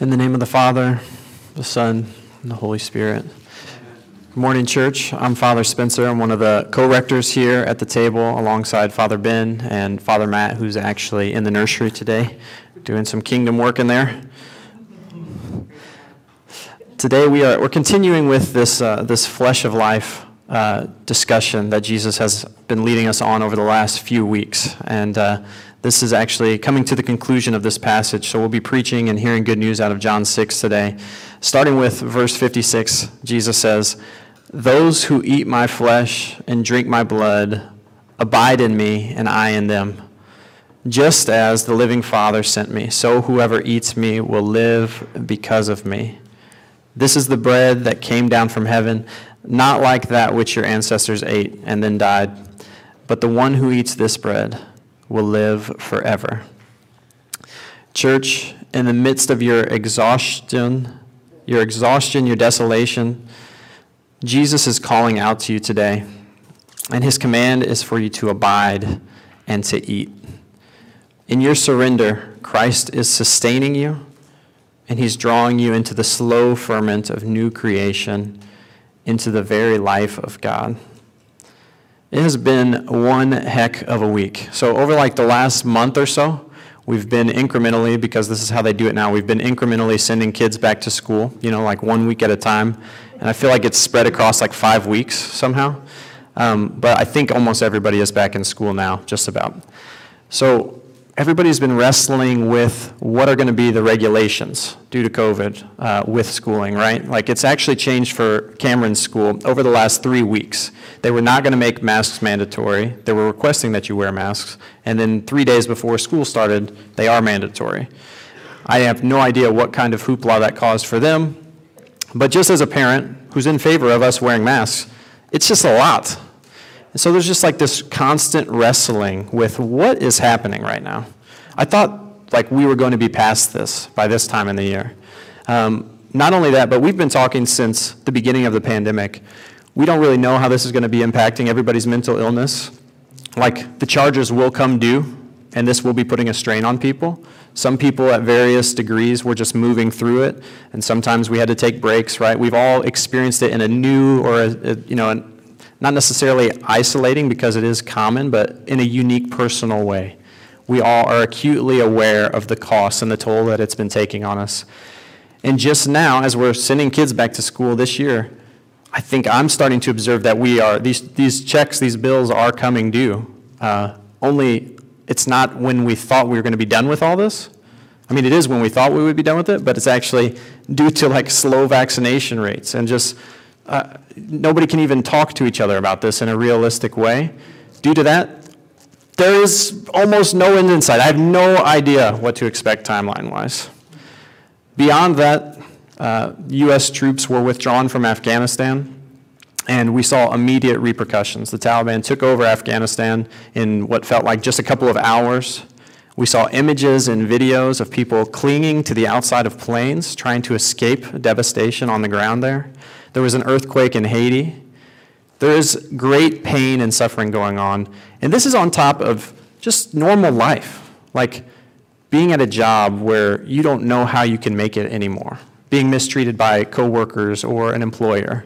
In the name of the Father, the Son, and the Holy Spirit. Good morning, church. I'm Father Spencer. I'm one of the co rectors here at the table alongside Father Ben and Father Matt, who's actually in the nursery today doing some kingdom work in there. Today we are we're continuing with this, uh, this flesh of life uh, discussion that Jesus has been leading us on over the last few weeks. And uh, this is actually coming to the conclusion of this passage. So we'll be preaching and hearing good news out of John 6 today. Starting with verse 56, Jesus says, Those who eat my flesh and drink my blood abide in me, and I in them. Just as the living Father sent me, so whoever eats me will live because of me. This is the bread that came down from heaven not like that which your ancestors ate and then died, but the one who eats this bread will live forever. Church, in the midst of your exhaustion, your exhaustion, your desolation, Jesus is calling out to you today, and his command is for you to abide and to eat. In your surrender, Christ is sustaining you, and he's drawing you into the slow ferment of new creation into the very life of God. It has been one heck of a week. So, over like the last month or so, we've been incrementally, because this is how they do it now, we've been incrementally sending kids back to school, you know, like one week at a time. And I feel like it's spread across like five weeks somehow. Um, but I think almost everybody is back in school now, just about. So, everybody's been wrestling with what are going to be the regulations due to COVID uh, with schooling, right? Like it's actually changed for Cameron's school over the last three weeks. They were not going to make masks mandatory. They were requesting that you wear masks. And then three days before school started, they are mandatory. I have no idea what kind of hoopla that caused for them. But just as a parent who's in favor of us wearing masks, it's just a lot. And so there's just like this constant wrestling with what is happening right now. I thought like we were going to be past this by this time in the year. Um, not only that, but we've been talking since the beginning of the pandemic. We don't really know how this is going to be impacting everybody's mental illness. Like the charges will come due, and this will be putting a strain on people. Some people at various degrees were just moving through it, and sometimes we had to take breaks, right? We've all experienced it in a new or a, a you know, an not necessarily isolating because it is common, but in a unique personal way. We all are acutely aware of the cost and the toll that it's been taking on us. And just now, as we're sending kids back to school this year, I think I'm starting to observe that we are, these, these checks, these bills are coming due. Uh, only it's not when we thought we were going to be done with all this. I mean, it is when we thought we would be done with it, but it's actually due to like slow vaccination rates and just uh, nobody can even talk to each other about this in a realistic way. Due to that, there is almost no end in sight. I have no idea what to expect timeline wise. Beyond that, uh, U.S. troops were withdrawn from Afghanistan, and we saw immediate repercussions. The Taliban took over Afghanistan in what felt like just a couple of hours. We saw images and videos of people clinging to the outside of planes, trying to escape devastation on the ground there. There was an earthquake in Haiti. There is great pain and suffering going on. And this is on top of just normal life, like being at a job where you don't know how you can make it anymore, being mistreated by coworkers or an employer,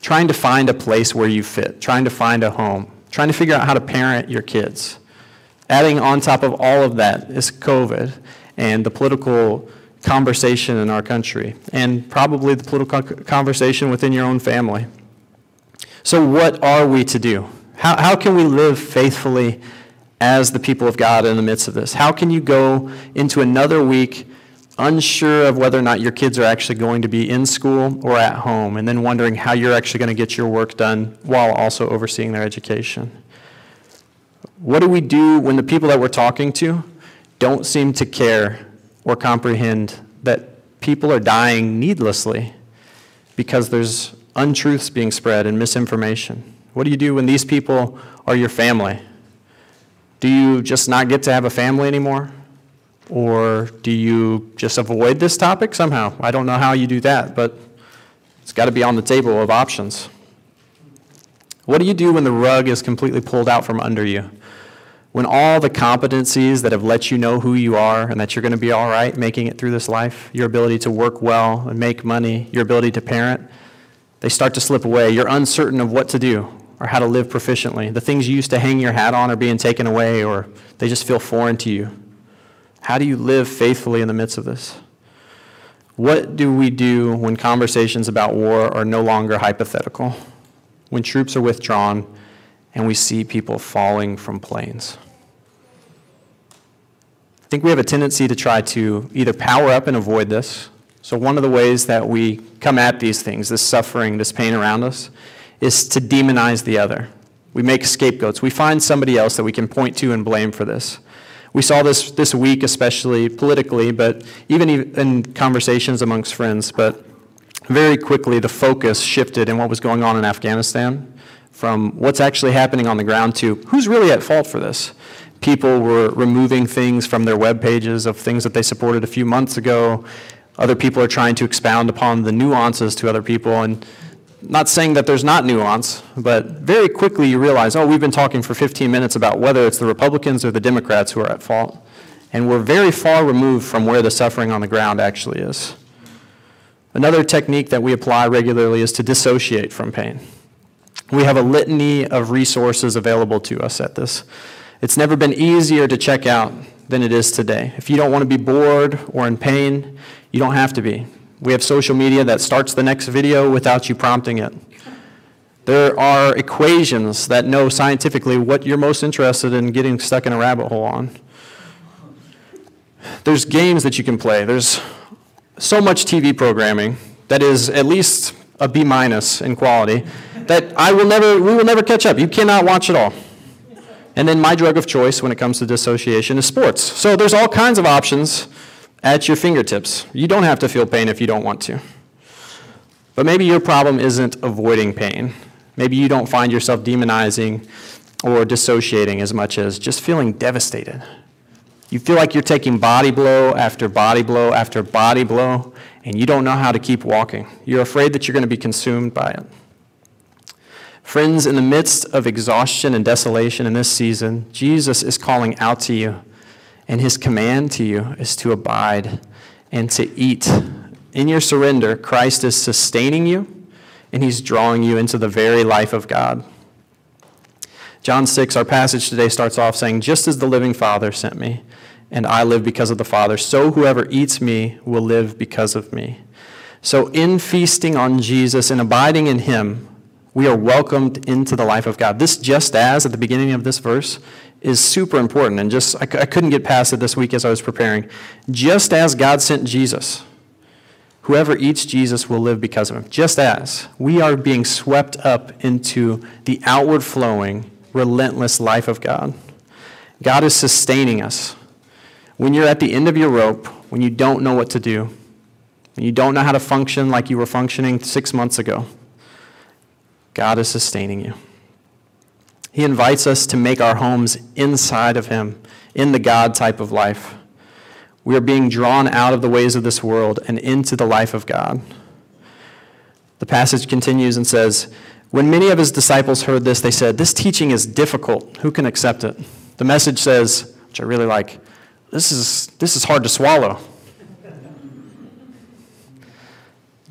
trying to find a place where you fit, trying to find a home, trying to figure out how to parent your kids. Adding on top of all of that is COVID and the political conversation in our country and probably the political conversation within your own family. So, what are we to do? How, how can we live faithfully as the people of God in the midst of this? How can you go into another week unsure of whether or not your kids are actually going to be in school or at home, and then wondering how you're actually going to get your work done while also overseeing their education? What do we do when the people that we're talking to don't seem to care or comprehend that people are dying needlessly because there's untruths being spread and misinformation? What do you do when these people are your family? Do you just not get to have a family anymore? Or do you just avoid this topic somehow? I don't know how you do that, but it's got to be on the table of options. What do you do when the rug is completely pulled out from under you? When all the competencies that have let you know who you are and that you're going to be all right making it through this life, your ability to work well and make money, your ability to parent, they start to slip away. You're uncertain of what to do or how to live proficiently. The things you used to hang your hat on are being taken away or they just feel foreign to you. How do you live faithfully in the midst of this? What do we do when conversations about war are no longer hypothetical? When troops are withdrawn and we see people falling from planes? I think we have a tendency to try to either power up and avoid this. So, one of the ways that we come at these things, this suffering, this pain around us, is to demonize the other. We make scapegoats. We find somebody else that we can point to and blame for this. We saw this this week, especially politically, but even in conversations amongst friends. But very quickly, the focus shifted in what was going on in Afghanistan from what's actually happening on the ground to who's really at fault for this. People were removing things from their web pages of things that they supported a few months ago. Other people are trying to expound upon the nuances to other people. And not saying that there's not nuance, but very quickly you realize, oh, we've been talking for 15 minutes about whether it's the Republicans or the Democrats who are at fault. And we're very far removed from where the suffering on the ground actually is. Another technique that we apply regularly is to dissociate from pain. We have a litany of resources available to us at this. It's never been easier to check out than it is today. If you don't want to be bored or in pain, you don't have to be. We have social media that starts the next video without you prompting it. There are equations that know scientifically what you're most interested in getting stuck in a rabbit hole on. There's games that you can play. There's so much TV programming that is at least a B minus in quality that I will never, we will never catch up. You cannot watch it all. And then my drug of choice when it comes to dissociation is sports. So there's all kinds of options at your fingertips. You don't have to feel pain if you don't want to. But maybe your problem isn't avoiding pain. Maybe you don't find yourself demonizing or dissociating as much as just feeling devastated. You feel like you're taking body blow after body blow after body blow, and you don't know how to keep walking. You're afraid that you're going to be consumed by it. Friends, in the midst of exhaustion and desolation in this season, Jesus is calling out to you and his command to you is to abide and to eat. In your surrender, Christ is sustaining you and he's drawing you into the very life of God. John 6, our passage today starts off saying, Just as the living Father sent me, and I live because of the Father, so whoever eats me will live because of me. So, in feasting on Jesus and abiding in him, we are welcomed into the life of God. This just as, at the beginning of this verse, is super important. And just, I, I couldn't get past it this week as I was preparing. Just as God sent Jesus, whoever eats Jesus will live because of him. Just as we are being swept up into the outward flowing, relentless life of God. God is sustaining us. When you're at the end of your rope, when you don't know what to do, when you don't know how to function like you were functioning six months ago, God is sustaining you. He invites us to make our homes inside of Him, in the God type of life. We are being drawn out of the ways of this world and into the life of God. The passage continues and says, When many of his disciples heard this, they said, This teaching is difficult. Who can accept it? The message says, which I really like, this is, this is hard to swallow.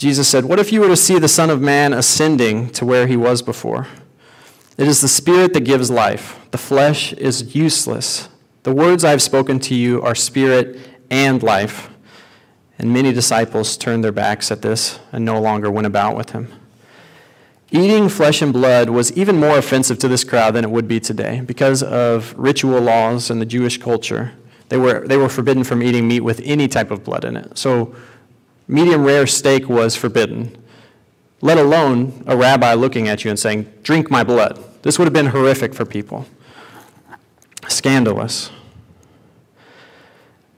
Jesus said, What if you were to see the Son of Man ascending to where he was before? It is the Spirit that gives life. The flesh is useless. The words I have spoken to you are spirit and life. And many disciples turned their backs at this and no longer went about with him. Eating flesh and blood was even more offensive to this crowd than it would be today because of ritual laws and the Jewish culture. They were, they were forbidden from eating meat with any type of blood in it. So, medium rare steak was forbidden, let alone a rabbi looking at you and saying, Drink my blood. This would have been horrific for people. Scandalous.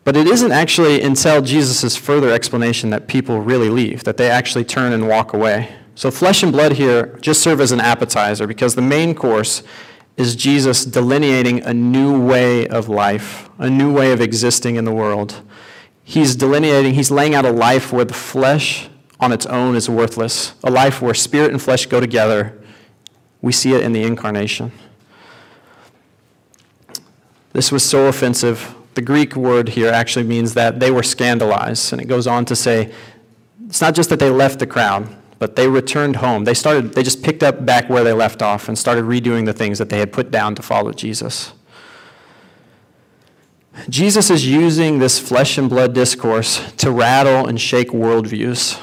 But it isn't actually until Jesus' further explanation that people really leave, that they actually turn and walk away. So, flesh and blood here just serve as an appetizer because the main course is Jesus delineating a new way of life, a new way of existing in the world. He's delineating, he's laying out a life where the flesh on its own is worthless, a life where spirit and flesh go together we see it in the incarnation. This was so offensive. The Greek word here actually means that they were scandalized. And it goes on to say it's not just that they left the crowd, but they returned home. They started they just picked up back where they left off and started redoing the things that they had put down to follow Jesus. Jesus is using this flesh and blood discourse to rattle and shake worldviews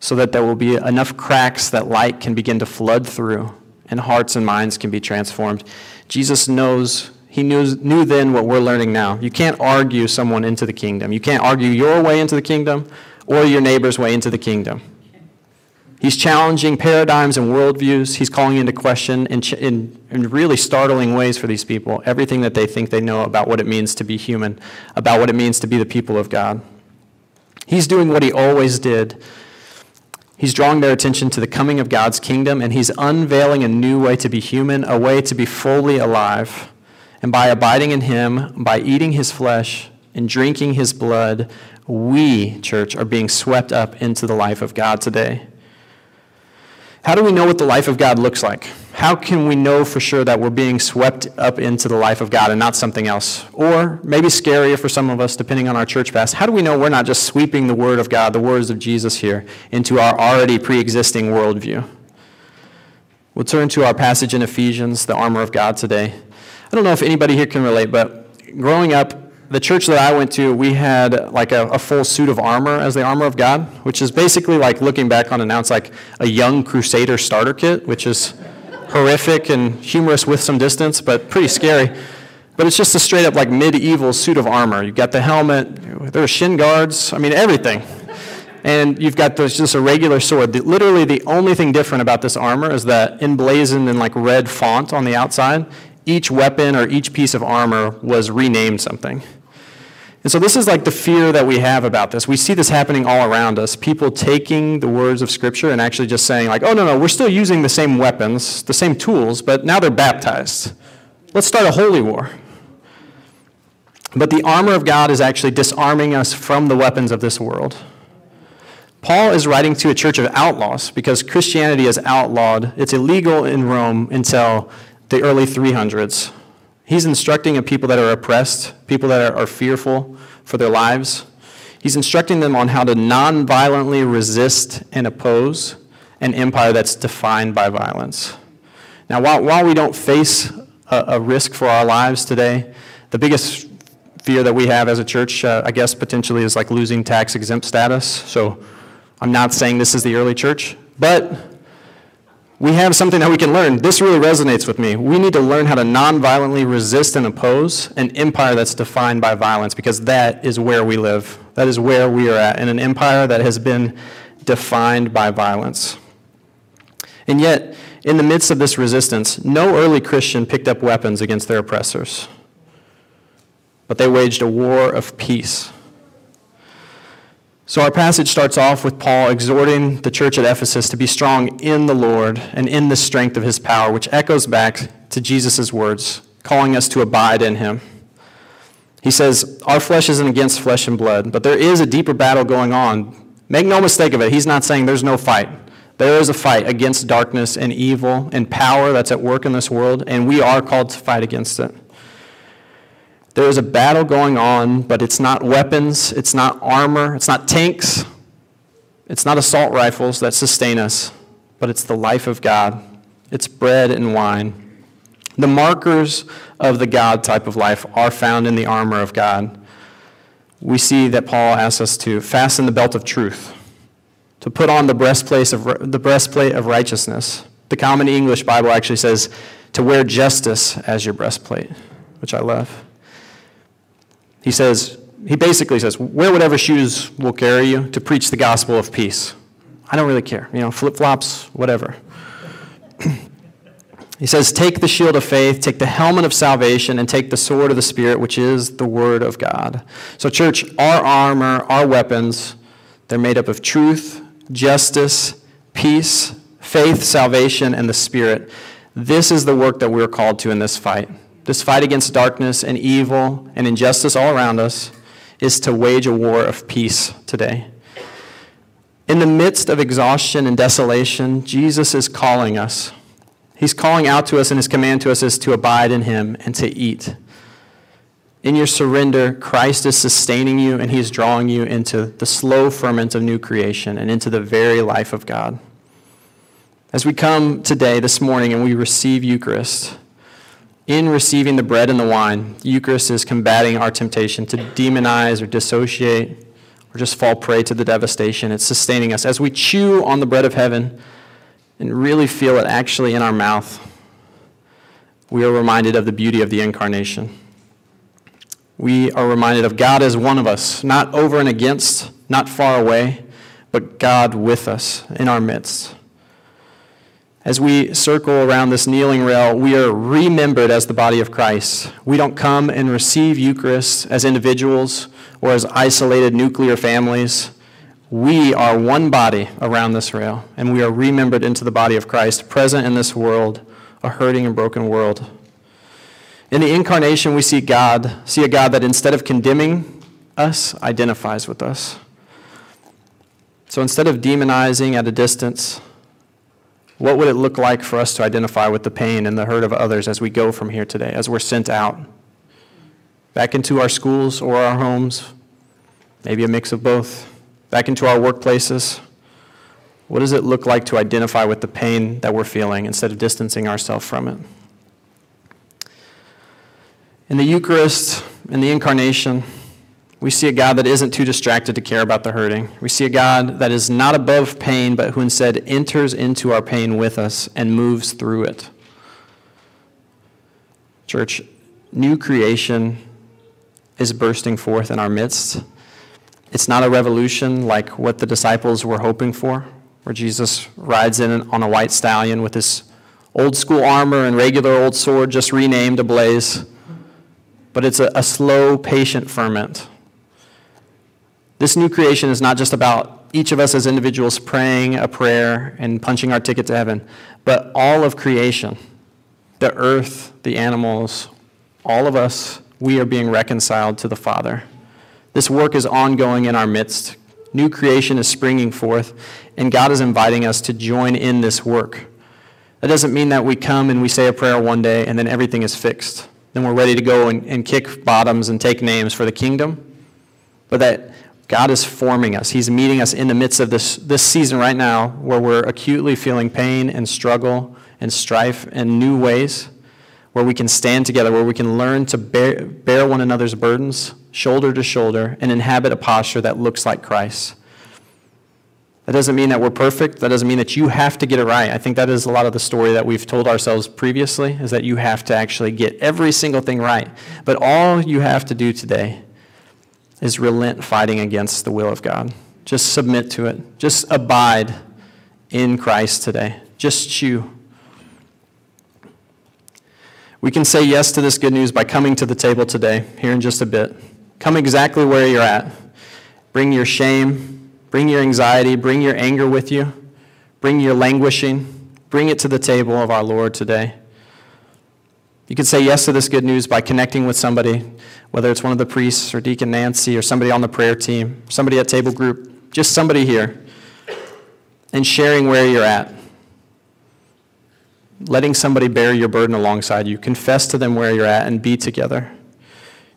so that there will be enough cracks that light can begin to flood through and hearts and minds can be transformed. Jesus knows, he knew, knew then what we're learning now. You can't argue someone into the kingdom. You can't argue your way into the kingdom or your neighbor's way into the kingdom. He's challenging paradigms and worldviews. He's calling into question in, in, in, really startling ways for these people everything that they think they know about what it means to be human, about what it means to be the people of God. He's doing what he always did. He's drawing their attention to the coming of God's kingdom, and he's unveiling a new way to be human, a way to be fully alive. And by abiding in him, by eating his flesh and drinking his blood, we, church, are being swept up into the life of God today. How do we know what the life of God looks like? How can we know for sure that we're being swept up into the life of God and not something else? Or maybe scarier for some of us, depending on our church past, how do we know we're not just sweeping the Word of God, the words of Jesus here, into our already pre existing worldview? We'll turn to our passage in Ephesians, the armor of God, today. I don't know if anybody here can relate, but growing up, the church that I went to, we had like a, a, full suit of armor as the armor of God, which is basically like looking back on it now, it's like a young crusader starter kit, which is horrific and humorous with some distance, but pretty scary. But it's just a straight up like medieval suit of armor. You've got the helmet, there are shin guards, I mean, everything. And you've got this, just a regular sword. The, literally, the only thing different about this armor is that emblazoned in like red font on the outside, each weapon or each piece of armor was renamed something. And so this is like the fear that we have about this. We see this happening all around us. People taking the words of Scripture and actually just saying, like, oh, no, no, we're still using the same weapons, the same tools, but now they're baptized. Let's start a holy war. But the armor of God is actually disarming us from the weapons of this world. Paul is writing to a church of outlaws because Christianity is outlawed. It's illegal in Rome until the early 300s. He's instructing a people that are oppressed, people that are, are fearful for their lives. He's instructing them on how to non-violently resist and oppose an empire that's defined by violence. Now, while, while we don't face a, a risk for our lives today, the biggest fear that we have as a church, uh, I guess, potentially is like losing tax exempt status. So I'm not saying this is the early church, but we have something that we can learn. This really resonates with me. We need to learn how to nonviolently resist and oppose an empire that's defined by violence because that is where we live. That is where we are at, in an empire that has been defined by violence. And yet, in the midst of this resistance, no early Christian picked up weapons against their oppressors, but they waged a war of peace. So, our passage starts off with Paul exhorting the church at Ephesus to be strong in the Lord and in the strength of his power, which echoes back to Jesus' words, calling us to abide in him. He says, Our flesh isn't against flesh and blood, but there is a deeper battle going on. Make no mistake of it, he's not saying there's no fight. There is a fight against darkness and evil and power that's at work in this world, and we are called to fight against it. There is a battle going on, but it's not weapons, it's not armor, it's not tanks, it's not assault rifles that sustain us, but it's the life of God. It's bread and wine. The markers of the God type of life are found in the armor of God. We see that Paul asks us to fasten the belt of truth, to put on the breastplate of, the breastplate of righteousness. The Common English Bible actually says to wear justice as your breastplate, which I love. He says, he basically says, wear whatever shoes will carry you to preach the gospel of peace. I don't really care. You know, flip flops, whatever. he says, take the shield of faith, take the helmet of salvation, and take the sword of the Spirit, which is the word of God. So, church, our armor, our weapons, they're made up of truth, justice, peace, faith, salvation, and the Spirit. This is the work that we're called to in this fight this fight against darkness and evil and injustice all around us, is to wage a war of peace today. In the midst of exhaustion and desolation, Jesus is calling us. He's calling out to us, and his command to us is to abide in him and to eat. In your surrender, Christ is sustaining you and he's drawing you into the slow ferment of new creation and into the very life of God. As we come today, this morning, and we receive Eucharist, in receiving the bread and the wine, the Eucharist is combating our temptation to demonize or dissociate or just fall prey to the devastation. It's sustaining us. As we chew on the bread of heaven and really feel it actually in our mouth, we are reminded of the beauty of the incarnation. We are reminded of God as one of us, not over and against, not far away, but God with us in our midst. As we circle around this kneeling rail, we are remembered as the body of Christ. We don't come and receive Eucharist as individuals or as isolated nuclear families. We are one body around this rail, and we are remembered into the body of Christ, present in this world, a hurting and broken world. In the incarnation, we see God, see a God that instead of condemning us, identifies with us. So instead of demonizing at a distance, what would it look like for us to identify with the pain and the hurt of others as we go from here today, as we're sent out? Back into our schools or our homes, maybe a mix of both. Back into our workplaces. What does it look like to identify with the pain that we're feeling instead of distancing ourselves from it? In the Eucharist, in the Incarnation, we see a God that isn't too distracted to care about the hurting. We see a God that is not above pain, but who instead enters into our pain with us and moves through it. Church, new creation is bursting forth in our midst. It's not a revolution like what the disciples were hoping for, where Jesus rides in on a white stallion with his old school armor and regular old sword just renamed ablaze. But it's a, a slow, patient ferment this new creation is not just about each of us as individuals praying a prayer and punching our ticket to heaven, but all of creation the earth, the animals, all of us, we are being reconciled to the Father. This work is ongoing in our midst. New creation is springing forth, and God is inviting us to join in this work. That doesn't mean that we come and we say a prayer one day and then everything is fixed. Then we're ready to go and, and kick bottoms and take names for the kingdom. But that God is forming us. He's meeting us in the midst of this, this season right now where we're acutely feeling pain and struggle and strife in new ways, where we can stand together, where we can learn to bear, bear one another's burdens, shoulder to shoulder, and inhabit a posture that looks like Christ. That doesn't mean that we're perfect. That doesn't mean that you have to get it right. I think that is a lot of the story that we've told ourselves previously, is that you have to actually get every single thing right. But all you have to do today is relent fighting against the will of God. Just submit to it. Just abide in Christ today. Just chew. We can say yes to this good news by coming to the table today, here in just a bit. Come exactly where you're at. Bring your shame, bring your anxiety, bring your anger with you, bring your languishing. Bring it to the table of our Lord today. You can say yes to this good news by connecting with somebody, whether it's one of the priests or Deacon Nancy or somebody on the prayer team, somebody at table group, just somebody here, and sharing where you're at. Letting somebody bear your burden alongside you. Confess to them where you're at and be together.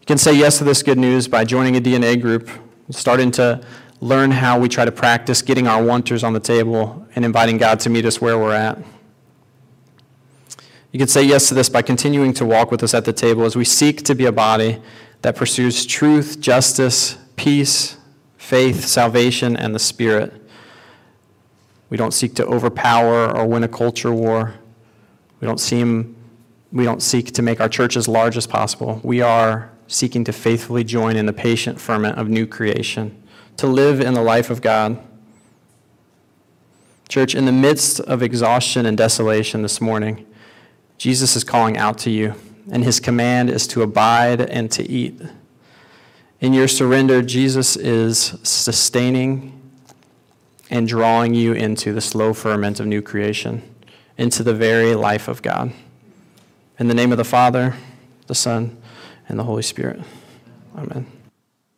You can say yes to this good news by joining a DNA group, starting to learn how we try to practice getting our wanters on the table and inviting God to meet us where we're at. You can say yes to this by continuing to walk with us at the table as we seek to be a body that pursues truth, justice, peace, faith, salvation, and the Spirit. We don't seek to overpower or win a culture war. We don't, seem, we don't seek to make our church as large as possible. We are seeking to faithfully join in the patient ferment of new creation, to live in the life of God. Church, in the midst of exhaustion and desolation this morning, Jesus is calling out to you, and his command is to abide and to eat. In your surrender, Jesus is sustaining and drawing you into the slow ferment of new creation, into the very life of God. In the name of the Father, the Son, and the Holy Spirit. Amen.